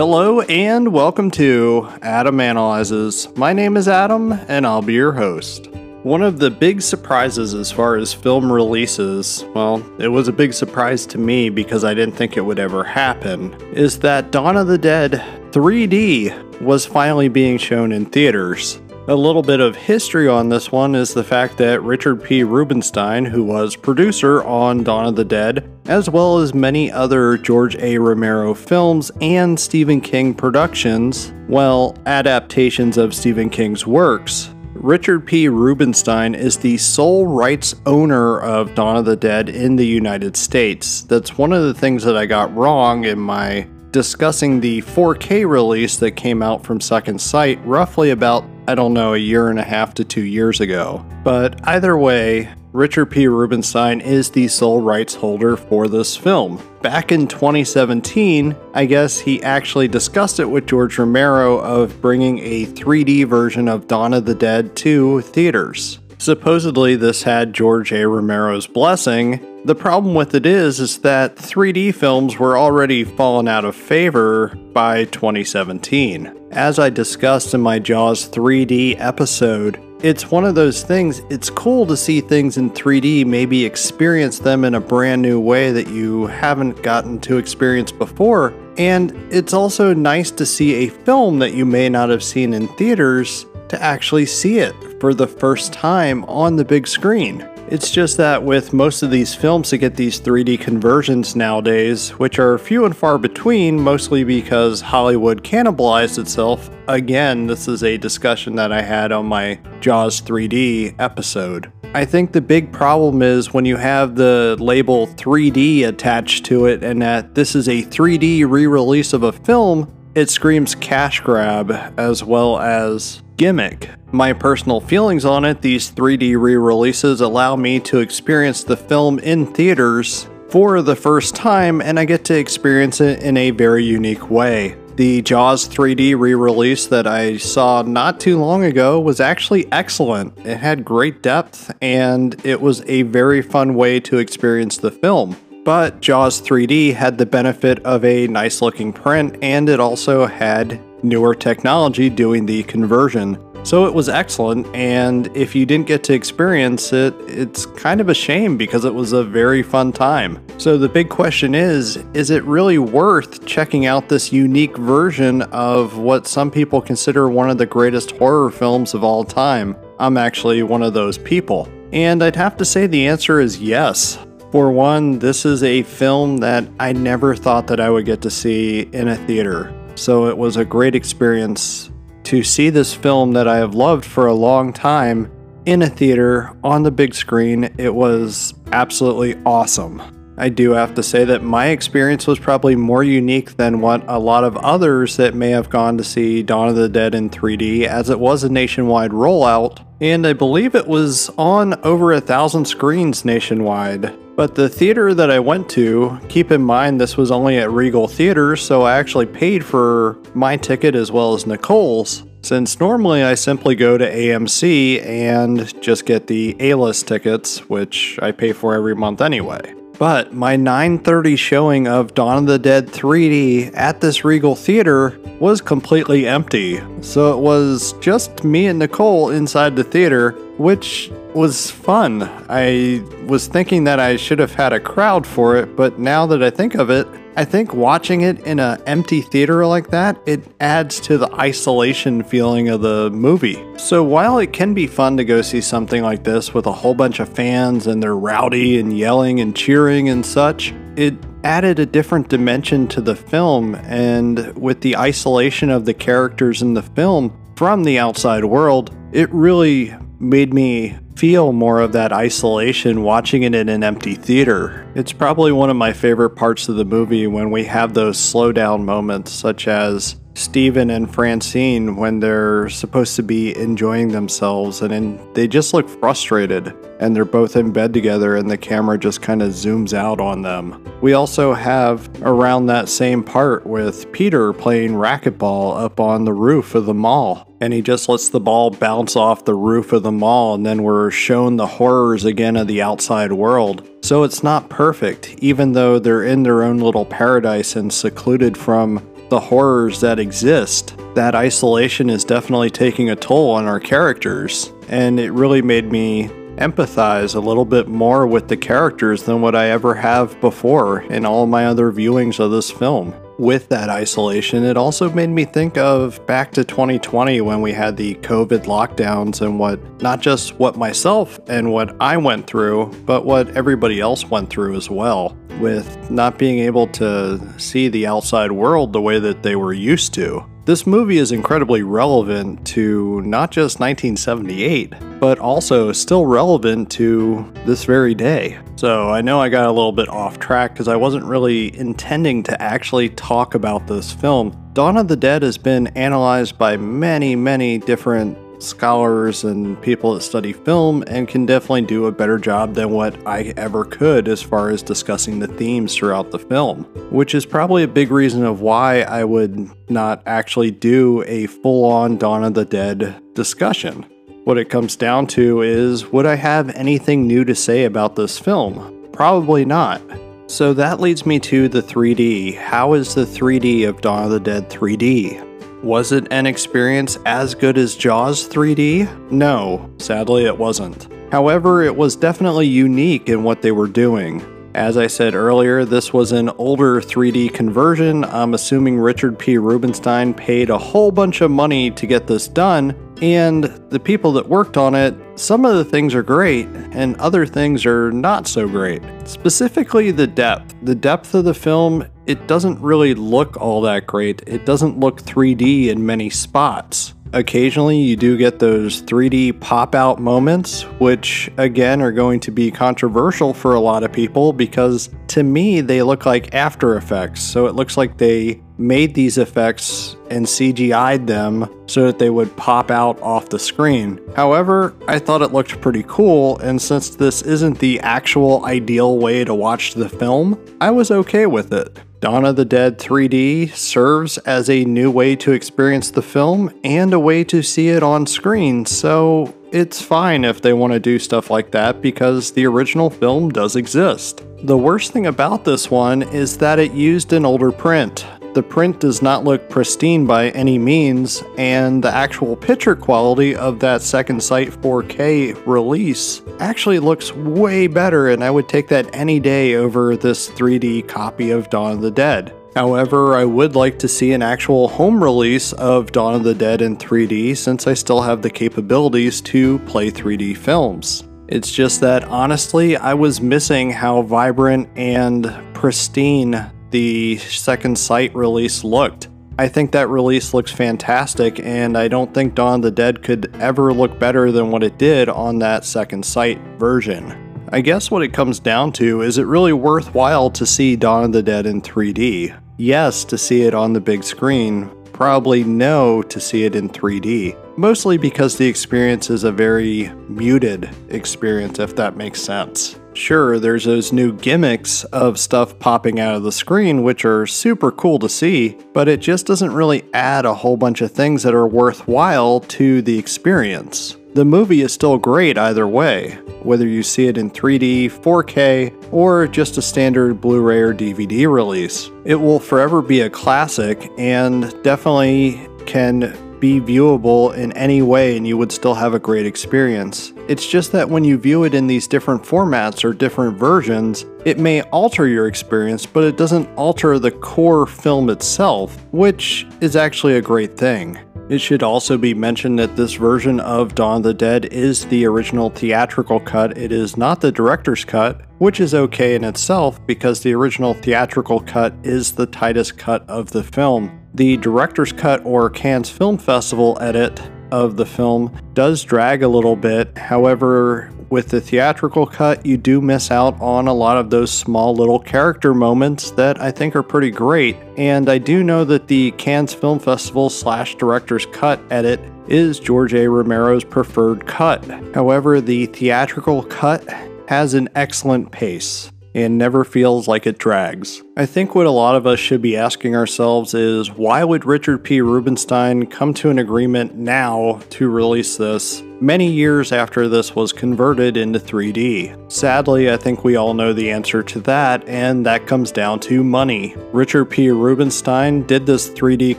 Hello and welcome to Adam Analyzes. My name is Adam and I'll be your host. One of the big surprises as far as film releases, well, it was a big surprise to me because I didn't think it would ever happen, is that Dawn of the Dead 3D was finally being shown in theaters. A little bit of history on this one is the fact that Richard P. Rubinstein, who was producer on Dawn of the Dead, as well as many other George A. Romero films and Stephen King productions, well, adaptations of Stephen King's works, Richard P. Rubinstein is the sole rights owner of Dawn of the Dead in the United States. That's one of the things that I got wrong in my discussing the 4K release that came out from Second Sight roughly about, I don't know, a year and a half to two years ago. But either way, Richard P. Rubinstein is the sole rights holder for this film. Back in 2017, I guess he actually discussed it with George Romero of bringing a 3D version of Dawn of the Dead to theaters. Supposedly, this had George A. Romero's blessing. The problem with it is, is that 3D films were already fallen out of favor by 2017. As I discussed in my Jaws 3D episode, it's one of those things, it's cool to see things in 3D, maybe experience them in a brand new way that you haven't gotten to experience before. And it's also nice to see a film that you may not have seen in theaters to actually see it for the first time on the big screen. It's just that with most of these films to get these 3D conversions nowadays, which are few and far between, mostly because Hollywood cannibalized itself, again, this is a discussion that I had on my Jaws 3D episode. I think the big problem is when you have the label 3D attached to it and that this is a 3D re release of a film, it screams cash grab as well as gimmick. My personal feelings on it, these 3D re releases allow me to experience the film in theaters for the first time, and I get to experience it in a very unique way. The Jaws 3D re release that I saw not too long ago was actually excellent. It had great depth, and it was a very fun way to experience the film. But Jaws 3D had the benefit of a nice looking print, and it also had newer technology doing the conversion. So it was excellent, and if you didn't get to experience it, it's kind of a shame because it was a very fun time. So the big question is is it really worth checking out this unique version of what some people consider one of the greatest horror films of all time? I'm actually one of those people. And I'd have to say the answer is yes. For one, this is a film that I never thought that I would get to see in a theater. So it was a great experience to see this film that I have loved for a long time in a theater on the big screen. It was absolutely awesome. I do have to say that my experience was probably more unique than what a lot of others that may have gone to see Dawn of the Dead in 3D, as it was a nationwide rollout, and I believe it was on over a thousand screens nationwide. But the theater that I went to, keep in mind this was only at Regal Theater, so I actually paid for my ticket as well as Nicole's. Since normally I simply go to AMC and just get the A-list tickets, which I pay for every month anyway. But my 9:30 showing of Dawn of the Dead 3D at this Regal Theater was completely empty. So it was just me and Nicole inside the theater, which was fun. I was thinking that I should have had a crowd for it, but now that I think of it, I think watching it in an empty theater like that, it adds to the isolation feeling of the movie. So while it can be fun to go see something like this with a whole bunch of fans and they're rowdy and yelling and cheering and such, it added a different dimension to the film and with the isolation of the characters in the film from the outside world, it really made me feel more of that isolation watching it in an empty theater. It's probably one of my favorite parts of the movie when we have those slow down moments, such as Stephen and Francine when they're supposed to be enjoying themselves and in, they just look frustrated and they're both in bed together and the camera just kind of zooms out on them. We also have around that same part with Peter playing racquetball up on the roof of the mall and he just lets the ball bounce off the roof of the mall, and then we're shown the horrors again of the outside world. So it's not perfect, even though they're in their own little paradise and secluded from the horrors that exist, that isolation is definitely taking a toll on our characters. And it really made me empathize a little bit more with the characters than what I ever have before in all my other viewings of this film with that isolation, it also made me think of back to 2020 when we had the COVID lockdowns and what not just what myself and what I went through, but what everybody else went through as well, with not being able to see the outside world the way that they were used to. This movie is incredibly relevant to not just 1978, but also still relevant to this very day. So I know I got a little bit off track because I wasn't really intending to actually talk about this film. Dawn of the Dead has been analyzed by many, many different scholars and people that study film and can definitely do a better job than what I ever could as far as discussing the themes throughout the film, which is probably a big reason of why I would not actually do a full on Dawn of the Dead discussion. What it comes down to is would I have anything new to say about this film? Probably not. So that leads me to the 3D. How is the 3D of Dawn of the Dead 3D? Was it an experience as good as Jaws 3D? No, sadly it wasn't. However, it was definitely unique in what they were doing. As I said earlier, this was an older 3D conversion. I'm assuming Richard P. Rubinstein paid a whole bunch of money to get this done, and the people that worked on it, some of the things are great, and other things are not so great. Specifically, the depth. The depth of the film, it doesn't really look all that great. It doesn't look 3D in many spots. Occasionally, you do get those 3D pop out moments, which again are going to be controversial for a lot of people because to me, they look like After Effects. So it looks like they made these effects and CGI'd them so that they would pop out off the screen. However, I thought it looked pretty cool, and since this isn't the actual ideal way to watch the film, I was okay with it. Dawn of the Dead 3D serves as a new way to experience the film and a way to see it on screen, so it's fine if they want to do stuff like that because the original film does exist. The worst thing about this one is that it used an older print. The print does not look pristine by any means, and the actual picture quality of that Second Sight 4K release actually looks way better, and I would take that any day over this 3D copy of Dawn of the Dead. However, I would like to see an actual home release of Dawn of the Dead in 3D since I still have the capabilities to play 3D films. It's just that honestly, I was missing how vibrant and pristine the Second Sight release looked. I think that release looks fantastic, and I don't think Dawn of the Dead could ever look better than what it did on that Second Sight version. I guess what it comes down to is it really worthwhile to see Dawn of the Dead in 3D? Yes, to see it on the big screen, probably no to see it in 3D. Mostly because the experience is a very muted experience, if that makes sense. Sure, there's those new gimmicks of stuff popping out of the screen, which are super cool to see, but it just doesn't really add a whole bunch of things that are worthwhile to the experience. The movie is still great either way, whether you see it in 3D, 4K, or just a standard Blu ray or DVD release. It will forever be a classic and definitely can be viewable in any way and you would still have a great experience. It's just that when you view it in these different formats or different versions, it may alter your experience, but it doesn't alter the core film itself, which is actually a great thing. It should also be mentioned that this version of Dawn of the Dead is the original theatrical cut. It is not the director's cut, which is okay in itself because the original theatrical cut is the tightest cut of the film. The director's cut or Cannes Film Festival edit of the film does drag a little bit. However, with the theatrical cut, you do miss out on a lot of those small little character moments that I think are pretty great. And I do know that the Cannes Film Festival slash director's cut edit is George A. Romero's preferred cut. However, the theatrical cut has an excellent pace. And never feels like it drags. I think what a lot of us should be asking ourselves is why would Richard P. Rubinstein come to an agreement now to release this many years after this was converted into 3D? Sadly, I think we all know the answer to that, and that comes down to money. Richard P. Rubinstein did this 3D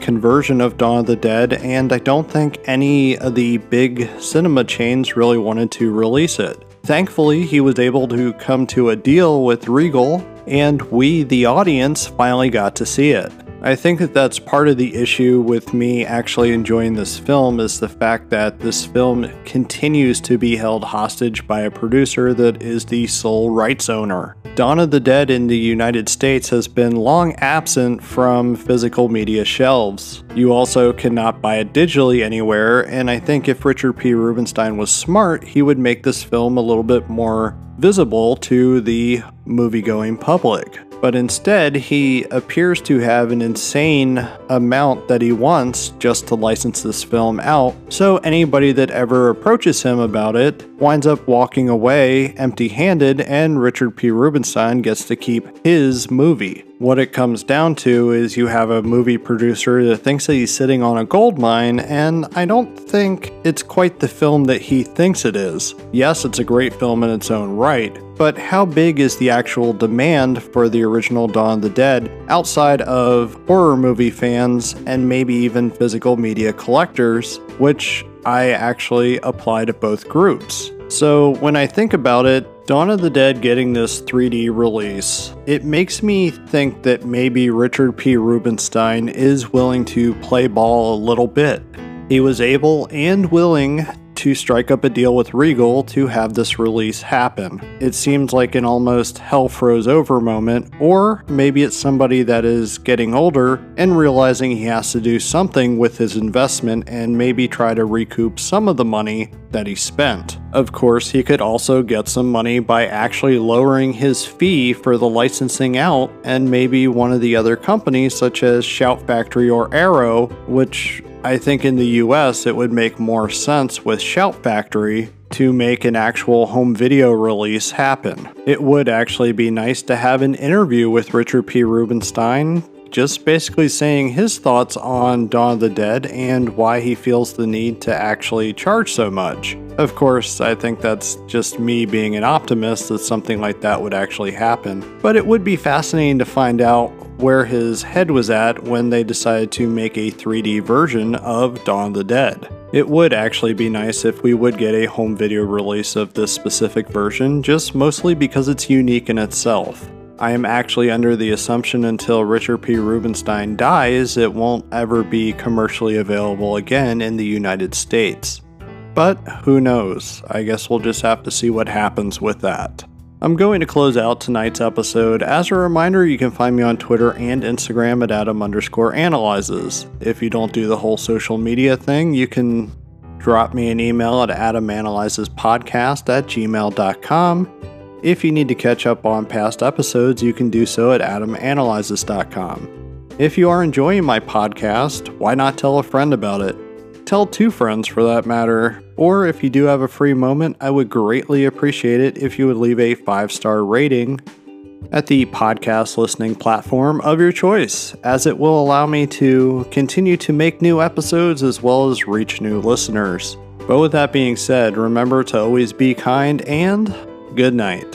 conversion of Dawn of the Dead, and I don't think any of the big cinema chains really wanted to release it. Thankfully, he was able to come to a deal with Regal, and we, the audience, finally got to see it. I think that that's part of the issue with me actually enjoying this film is the fact that this film continues to be held hostage by a producer that is the sole rights owner. Dawn of the Dead in the United States has been long absent from physical media shelves. You also cannot buy it digitally anywhere, and I think if Richard P. Rubinstein was smart, he would make this film a little bit more visible to the movie-going public but instead he appears to have an insane amount that he wants just to license this film out. So anybody that ever approaches him about it winds up walking away empty handed, and Richard P. Rubinstein gets to keep his movie. What it comes down to is you have a movie producer that thinks that he's sitting on a gold mine, and I don't think it's quite the film that he thinks it is. Yes, it's a great film in its own right, but how big is the actual demand for the original Dawn of the Dead outside of horror movie fans and maybe even physical media collectors, which I actually apply to both groups. So when I think about it, Dawn of the Dead getting this 3D release, it makes me think that maybe Richard P. Rubinstein is willing to play ball a little bit. He was able and willing to strike up a deal with Regal to have this release happen. It seems like an almost hell froze over moment, or maybe it's somebody that is getting older and realizing he has to do something with his investment and maybe try to recoup some of the money that he spent. Of course, he could also get some money by actually lowering his fee for the licensing out, and maybe one of the other companies, such as Shout Factory or Arrow, which I think in the US it would make more sense with Shout Factory to make an actual home video release happen. It would actually be nice to have an interview with Richard P. Rubinstein, just basically saying his thoughts on Dawn of the Dead and why he feels the need to actually charge so much. Of course, I think that's just me being an optimist that something like that would actually happen. But it would be fascinating to find out where his head was at when they decided to make a 3D version of Dawn of the Dead. It would actually be nice if we would get a home video release of this specific version, just mostly because it's unique in itself. I am actually under the assumption until Richard P. Rubinstein dies, it won't ever be commercially available again in the United States. But who knows? I guess we'll just have to see what happens with that. I'm going to close out tonight's episode. As a reminder, you can find me on Twitter and Instagram at Adam underscore analyzes. If you don't do the whole social media thing, you can drop me an email at adamanalyzespodcast at gmail.com. If you need to catch up on past episodes, you can do so at adamanalyzes.com. If you are enjoying my podcast, why not tell a friend about it? Tell two friends for that matter. Or if you do have a free moment, I would greatly appreciate it if you would leave a five star rating at the podcast listening platform of your choice, as it will allow me to continue to make new episodes as well as reach new listeners. But with that being said, remember to always be kind and good night.